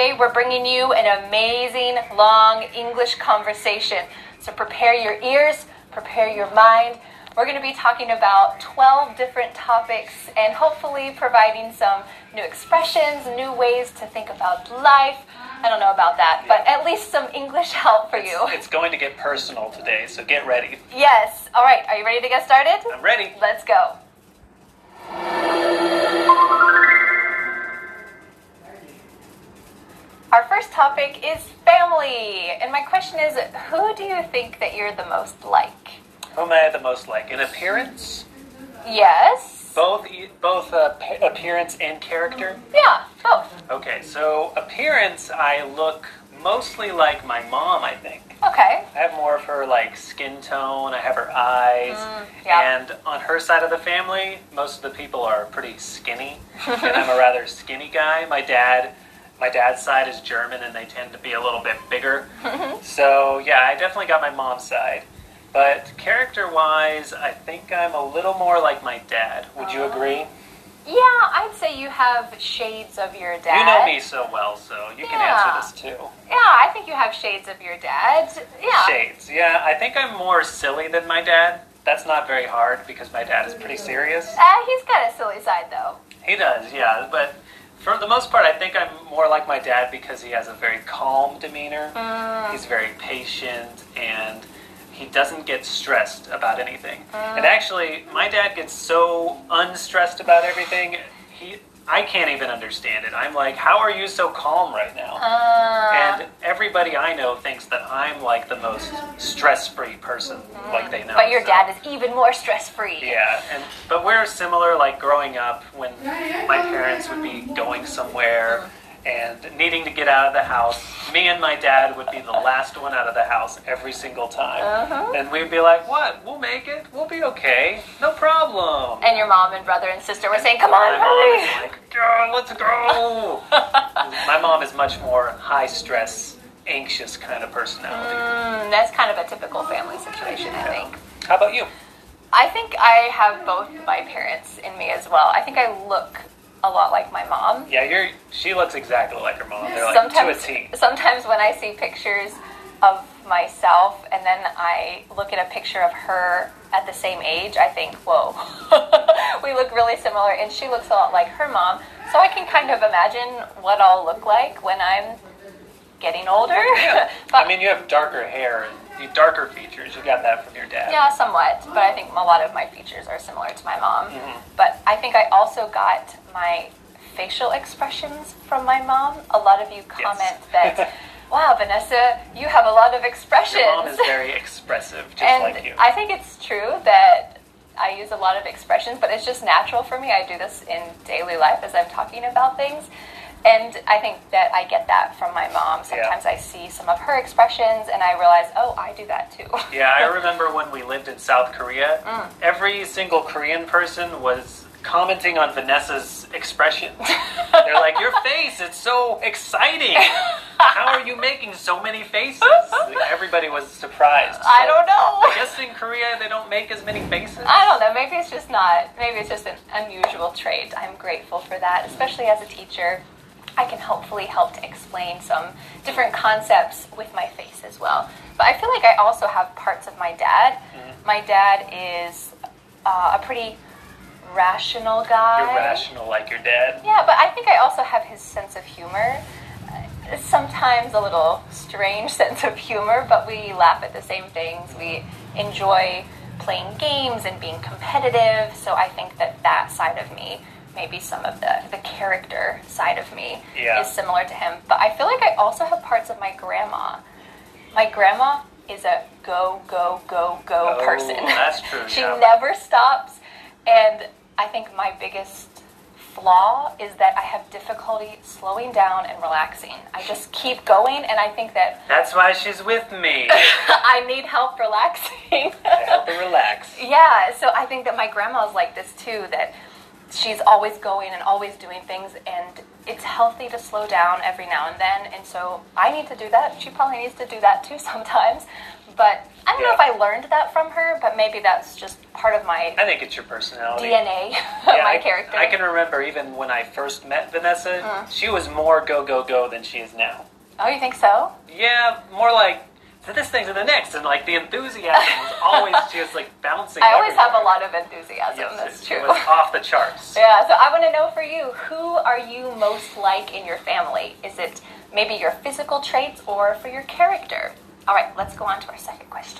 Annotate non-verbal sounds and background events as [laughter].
Today we're bringing you an amazing long English conversation. So prepare your ears, prepare your mind. We're going to be talking about 12 different topics and hopefully providing some new expressions, new ways to think about life. I don't know about that, but at least some English help for you. It's going to get personal today, so get ready. Yes. All right. Are you ready to get started? I'm ready. Let's go. Our first topic is family. And my question is who do you think that you're the most like? Who am I the most like? In appearance? Yes. Both both uh, appearance and character? Yeah, both. Okay, so appearance, I look mostly like my mom, I think. Okay. I have more of her like skin tone, I have her eyes. yeah. And on her side of the family, most of the people are pretty skinny. [laughs] and I'm a rather skinny guy. My dad my dad's side is German and they tend to be a little bit bigger. Mm-hmm. so yeah, I definitely got my mom's side. But character wise, I think I'm a little more like my dad. Would you uh, agree? Yeah, I'd say you have shades of your dad. You know me so well, so you can Yeah. answer this too. Yeah, I think you have shades of your dad. Yeah. Shades. Yeah, I think I'm more silly than my dad. That's not very hard because my dad is pretty mm-hmm. serious. Uh, he's got a silly side though. He does, yeah. But for the most part, I think I'm more like my dad because he has a very calm demeanor. Mm. He's very patient and he doesn't get stressed about anything. And mm. actually, my dad gets so unstressed about everything. He, I can't even understand it. I'm like, how are you so calm right now? Uh, and everybody I know thinks that I'm like the most stress-free person, like they know. but your So- dad is even more stress free. yeah, and but we're similar. Like growing up, when my parents would be going somewhere and needing to get out of the house, me and my dad would be the last one out of the house every single time, Uh-huh. and we'd be like, "What? We'll make it. We'll be okay. No problem." And your mom and brother and sister were saying, "Come my on, mom hurry!" like, "Go, let's go." [laughs] my mom is much more high stress, anxious kind of personality. Mm, that's kind of a typical family situation, I think. How about you? I think I have both my parents in me as well. I think I look a lot like my mom. Yeah, you're. She looks exactly like her mom. They're like sometimes, to a T. sometimes when I see pictures of myself and then I look at a picture of her at the same age, I think, whoa, [laughs] we look really similar, and she looks a lot like her mom. So I can kind of imagine what I'll look like when I'm getting older. Yeah. [laughs] But- I mean, you have darker hair and darker features. You got that from your dad. Yeah, somewhat. But I think a lot of my features are similar to my mom. Mm-hmm. But I think I also got my facial expressions from my mom. A lot of you comment that, [laughs] wow, Vanessa, you have a lot of expressions. Your mom is very expressive, just and like you. I think it's true that I use a lot of expressions, but it's just natural for me. I do this in daily life as I'm talking about things. And I think that I get that from my mom. Sometimes I see some of her expressions and I realize, oh, I do that too. yeah, I [laughs] remember when we lived in South Korea, Mm. every single Korean person was commenting on Vanessa's expression. [laughs] They're like, "Your face, it's so exciting. How are you making so many faces?" Everybody was surprised. I don't know. I guess in Korea they don't make as many faces. I don't know. Maybe it's just not. Maybe it's just an unusual trait. I'm grateful for that, especially as a teacher. I can hopefully help to explain some different concepts with my face as well. But I feel like I also have parts of my dad. My dad is uh, a pretty rational guy. You're rational like your dad. Yeah, but I think I also have his sense of humor. Sometimes a little strange [laughs] sense of humor, but we laugh at the same things. We enjoy playing games and being competitive. So I think that that side of me, maybe some of the, the character side of me, Yeah. is similar to him. But I feel like I also have parts of my grandma. My grandma is a go, go, go, go Oh, person. that's true, [laughs] she yeah. never stops. And I think my biggest flaw is that I have difficulty slowing down and relaxing. I just keep going, and I think that That's why she's with me. [laughs] I need help relaxing. help her relax. yeah, so I think that my grandma's like this too, that she's always going and always doing things, and it's healthy to slow down every now and then, and so I need to do that. She probably needs to do that too sometimes. But I don't know if I learned that from her, but maybe that's just part of my I think it's your personality. DNA, [laughs] Yeah, my I, character. I can remember even when I first met Vanessa, Uh. she was more go go go than she is now. oh, you think so? Yeah, more like to this thing to the next, and like the enthusiasm was [laughs] always just like bouncing. I always have a lot of enthusiasm. Yes, that's it, true. It was off the charts. [laughs] Yeah, so I want to know for you, who are you most like in your family? Is it maybe your physical traits or for your character? All right, let's go on to our second question.